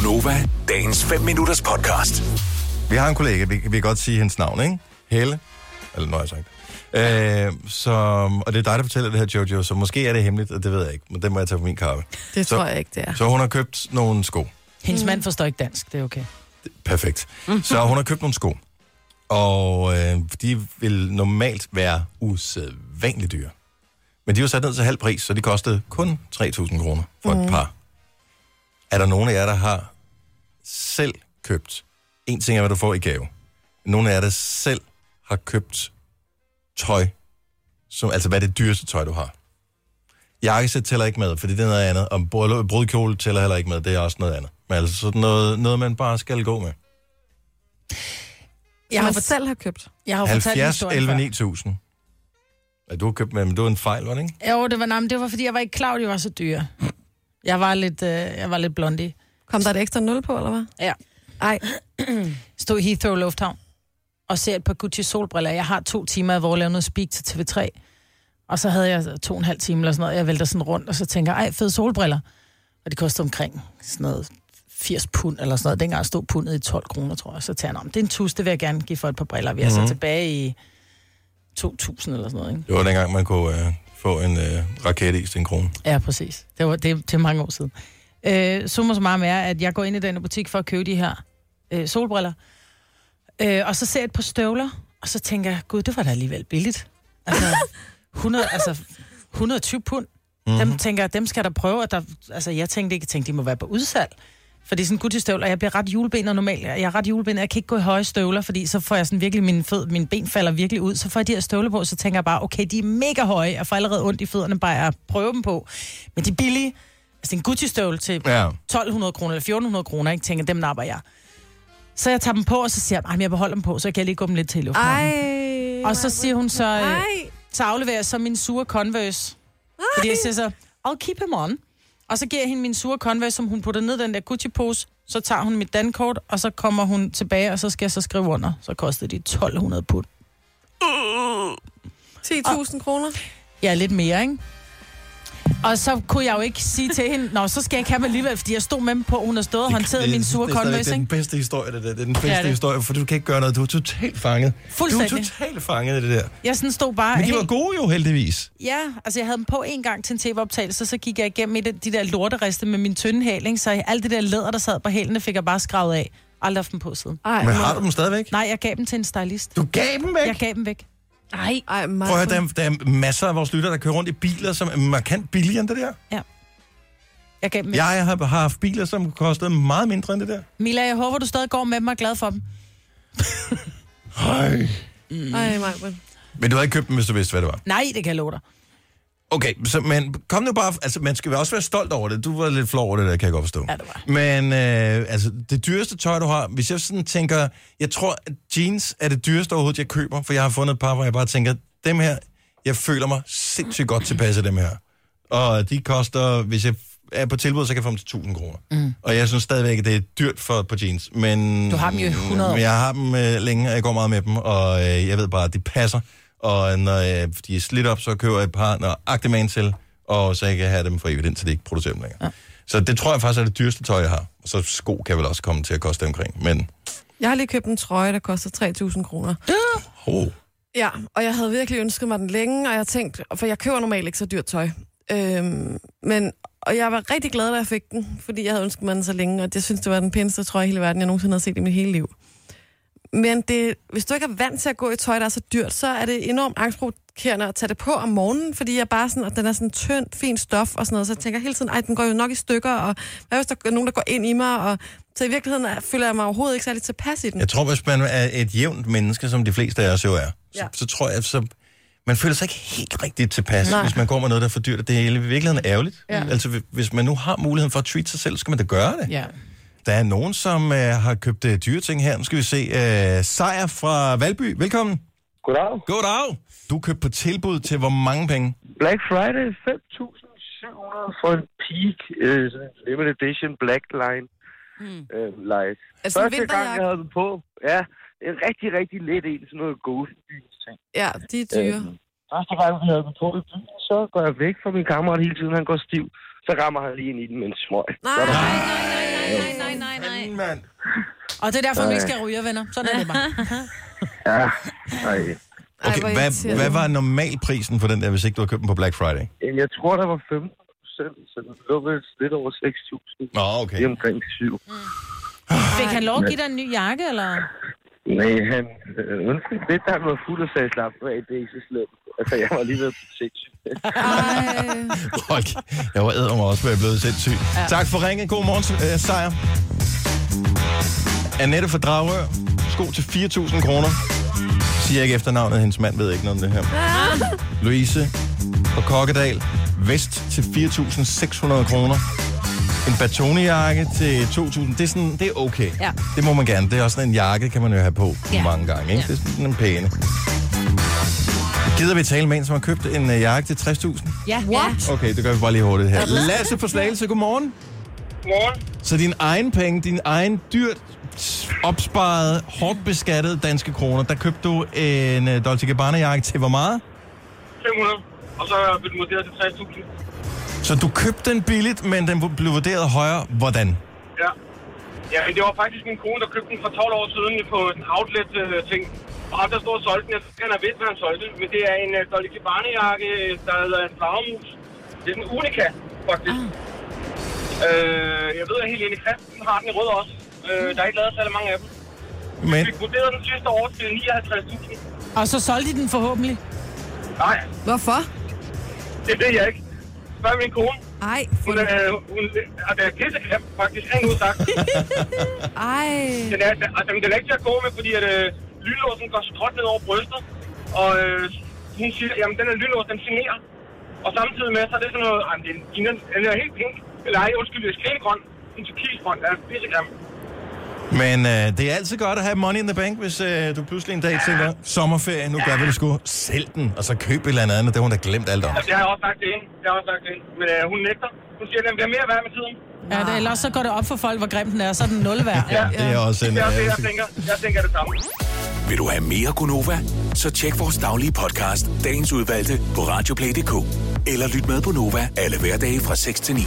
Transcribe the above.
Gunova, dagens 5 minutters podcast. Vi har en kollega, vi, vi kan godt sige hendes navn, ikke? Helle. Eller noget jeg sagt. Øh, som, og det er dig, der fortæller det her, Jojo, så måske er det hemmeligt, og det ved jeg ikke, men det må jeg tage på min kappe. Det Så- tror jeg ikke, det er. Så hun har købt nogle sko. Hendes mand forstår ikke dansk, det er okay. Perfekt. Så hun har købt nogle sko, og øh, de vil normalt være usædvanligt dyre. Men de er jo sat ned til halv pris, så de kostede kun 3.000 kroner for et par. Er der nogen af jer, der har selv købt? En ting er, hvad du får i gave. Nogle af jer, der selv har købt tøj, som, altså hvad er det dyreste tøj, du har? Jakkesæt tæller ikke med, fordi det er noget andet. Og brud- brudkjole tæller heller ikke med, det er også noget andet. Men altså sådan noget, noget man bare skal gå med. Jeg har selv har købt. Jeg har jo fortalt 70, historien 11, før. 9000. Ja, du har købt med, men det var en fejl, var det ikke? Jo, det var, nej, det var fordi, jeg var ikke klar, at de var så dyre. Jeg var lidt, øh, jeg var lidt blondie. Kom der et ekstra nul på, eller hvad? Ja. Ej, Stod i Heathrow Lufthavn og ser et par Gucci solbriller. Jeg har to timer, hvor jeg laver noget speak til TV3. Og så havde jeg to og en halv time eller sådan noget. Jeg vælter sådan rundt, og så tænker jeg, ej, fede solbriller. Og det kostede omkring sådan noget 80 pund eller sådan noget. Dengang stod pundet i 12 kroner, tror jeg. Så tager jeg, "Nå, men det er en tus, det vil jeg gerne give for et par briller. Vi er Mhm. så tilbage i 2000 eller sådan noget, ikke? Det var dengang, man kunne øh, få en øh, raketis til en krone. Ja, præcis. Det var det, det er mange år siden. Øh, summa summarum er, at jeg går ind i den butik for at købe de her øh, solbriller. Øh, og så ser jeg et par støvler, og så tænker jeg, gud, det var da alligevel billigt. Altså, 100, altså 120 pund. Mm-hmm. Dem tænker jeg, dem skal der prøve. At der, altså, jeg tænkte ikke, jeg tænkte, de må være på udsalg. Fordi sådan Gucci støvler, jeg bliver ret juleben og normalt. Jeg er ret juleben, jeg kan ikke gå i høje støvler, fordi så får jeg sådan virkelig, min, fød, min ben falder virkelig ud. Så får jeg de her støvler på, så tænker jeg bare, okay, de er mega høje. Jeg får allerede ondt i fødderne bare at prøve dem på. Men de er billige. Altså en Gucci-støvle til Ja. 1200 kroner eller 1400 kroner, ikke? Tænker, dem napper jeg. Så jeg tager dem på, og så siger jeg, "Ej, men jeg beholder dem på, så kan jeg lige gå dem lidt til i lufthavnen. ej. Og så siger hun så, øh, Ej. så afleverer jeg så min sure Converse. Fordi jeg siger så, I'll keep him on. Og så giver jeg hende min sure Converse, som hun putter ned i den der Gucci-pose. Så tager hun mit dankort, og så kommer hun tilbage, og så skal jeg så skrive under. Så koster de 1200 pund. 10.000 kroner. Ja, lidt mere, ikke? Og så kunne jeg jo ikke sige til hende, Nå, så skal jeg ikke have dem alligevel, fordi jeg stod med dem på, hun har stået og håndteret min sure det, er den bedste historie, det der. Det er den bedste Ja, det. historie, for du kan ikke gøre noget. Du er totalt fanget. Fuldstændig. Du er totalt fanget i det der. Jeg sådan stod bare... Men de var gode jo heldigvis. Ja, altså jeg havde dem på en gang til en tv-optagelse, så gik jeg igennem et af de der lorteriste med min tynde hæl, ikke? så alt det der læder, der sad på hælene, fik jeg bare skravet af. Aldrig haft dem på siden. Ej, Men har du dem stadigvæk? Nej, jeg gav dem til en stylist. Du gav dem væk? Jeg gav dem væk. Nej. Ej, Prøv at høre, der, er- der er masser af vores lytter, der kører rundt i biler, som er markant billigere end det der. Jeg gav dem. Jeg har, har haft biler, som kostede meget mindre end det der. Mila, jeg håber, du stadig går med dem og er glad for dem. Ej. Ej, Majbrit. Men du havde ikke købt dem, hvis du vidste, hvad det var. Nej, det kan jeg love dig. Okay, så, men kom nu bare... Altså, man skal også være stolt over det. Du var lidt flov over det der, kan jeg godt forstå. Ja, det var. Men øh, altså, det dyreste tøj, du har... Hvis jeg sådan tænker... Jeg tror, at jeans er det dyreste overhovedet, jeg køber. For jeg har fundet et par, hvor jeg bare tænker, dem her... Jeg føler mig sindssygt godt tilpas af dem her. Og de koster... Hvis jeg er på tilbud, så kan jeg få dem til 1000 kroner. Mm. Og jeg synes stadigvæk, at det er dyrt for på jeans. Men, Du har dem jo i 100 år. Men jeg har dem øh, længe, og jeg går meget med dem. Og øh, jeg ved bare, at de passer. Og når øh, de er slidt op, så køber jeg et par nøjagtigt man til. Og så jeg kan have dem for evigt, indtil de ikke producerer dem længere. Ja. Så det tror jeg faktisk er det dyreste tøj, jeg har. Og så sko kan vel også komme til at koste omkring. Men, Jeg har lige købt en trøje, der koster 3.000 kroner. oh, Ja, og jeg havde virkelig ønsket mig den længe, og jeg tænkte, for jeg køber normalt ikke så dyrt tøj. Øhm, men, og jeg var rigtig glad, da jeg fik den, fordi jeg havde ønsket mig den så længe, og jeg synes, det var den pæneste trøje i hele verden, jeg nogensinde har set i mit hele liv. Men det, hvis du ikke er vant til at gå i tøj, der er så dyrt, så er det enormt angstprovokerende at tage det på om morgenen, fordi jeg bare sådan, at den er sådan tynd, fin stof og sådan noget, så jeg tænker hele tiden, ej, den går jo nok i stykker, og hvad hvis der er nogen, der går ind i mig, og så i virkeligheden er- føler jeg mig overhovedet ikke særlig tilpas i den. jeg tror, hvis man er et jævnt menneske, som de fleste af os jo er, så, Ja. så tror jeg, så man føler sig ikke helt rigtigt tilpas, Nej. hvis man går med noget, der er for dyrt. Det er i virkeligheden ærgerligt. Ja. Altså, hvis man nu har muligheden for at treat sig selv, så skal man da gøre det. Ja. Der er nogen, som øh, har købt øh, dyre ting her. Nu skal vi se. Øh, Sejer fra Valby, velkommen. Goddag. Goddag. Du købte på tilbud til hvor mange penge? Black Friday 5.700 for en peak, øh, sådan en limited edition black line Mm. øh, light. Er en Første gang, jeg havde den på, ja, en rigtig, rigtig let en, sådan noget ghost ting. Ja, de er dyre. Øhm, første gang, vi havde den på i byen, så går jeg væk fra min kammerat hele tiden, han går stiv. Så rammer han lige ind i den med en smøg. Nej, nej, nej, nej, nej, nej, nej, nej. Mand. Og det er derfor, vi ikke skal ryge, venner. Sådan er det bare. Ja, ej. Ej, Okay, hvor hvad, hvad var normalprisen for den der, hvis ikke du har købt den på Black Friday? Jamen, Jeg tror, der var 15 procent, så det lå vel lidt over 6.000. Nå, okay. Det er omkring 7. Fik han lov at give dig en ny jakke, eller? Nej, han øh, undskyld lidt, han var fuld og sagde slap af, det er ikke så slemt. Altså, jeg var lige ved at blive sindssyg. Ej. Jeg var æder mig også, hvor jeg blev sindssyg. Ja. Tak for ringen. God morgen, øh, Sejr. Annette fra Dragør. Sko til 4.000 kroner. Siger ikke efternavnet. Hendes mand ved ikke noget om det her. Louise fra Kokkedal. Vest til 4.600 kroner. En batonijakke til 2.000. Det er, sådan, det er okay. Ja. Det må man gerne. Det er også sådan en jakke, kan man jo have på ja. Mange gange. Ikke? Ja. Det er sådan en pæne. Gider vi tale med en, som har købt en uh, jakke til 60.000? Ja. What? Okay, det gør vi bare lige hurtigt her. Lasse på Slagelse, godmorgen. Morgen. Så din egen penge, din egen dyrt opsparet, hårdt beskattede danske kroner, der købte du en uh, Dolce Gabbana jakke til hvor meget? 500. Og så blev den vurderet til 60.000. Så du købte den billigt, men den blev vurderet højere. Hvordan? Ja. Ja, men det var faktisk min kone, der købte den for 12 år siden på en outlet-ting. Og ham, der stod og solgte den, jeg kan have ved, hvad han solgte. Men det er en uh, Dolce Gabbana-jakke, der hedder en flagermus. Det er en unika, faktisk. Ah. Øh, jeg ved, at Helene Christensen har den i rød også. Øh, der er ikke lavet særlig mange af dem. Men, Vi vurderede den sidste år til 59.000. Og så solgte de den forhåbentlig. Nej, Hvorfor? det ved jeg ikke. Spørg min kone. Ej, Hun, for... øh, hun, og det er pissekrem, faktisk, rent ud sagt. Ej. Den er, altså, den er ikke til at gå med, fordi at, øh, lynlåsen går skråt ned over brystet. Og øh, hun siger, jamen den er lynlås, den signerer. Og samtidig med, så er det sådan noget, jamen, den, den, den er helt pink. Eller ej, undskyld, det er skælgrøn. En turkisgrøn, der er pissegrim. Men øh, det er altid godt at have money in the bank, hvis øh, du pludselig en dag tænker, sommerferie, nu gør vi det sgu. Sælg den, og så køb et eller andet, det har hun da glemt alt om. Altså, det har jeg også sagt. Det har jeg også sagt hende. Men øh, hun nægter. Hun siger, at den bliver mere værd med tiden. Ja, det, ellers så går det op for folk, hvor grim den er, så er den nul værd. Ja, det er også en... Det er også det, øh, jeg tænker. Jeg tænker det samme. Vil du have mere Gunova? Så tjek vores daglige podcast, dagens udvalgte, på radioplay.dk. Eller lyt med på Nova alle hverdage fra 6 til 9.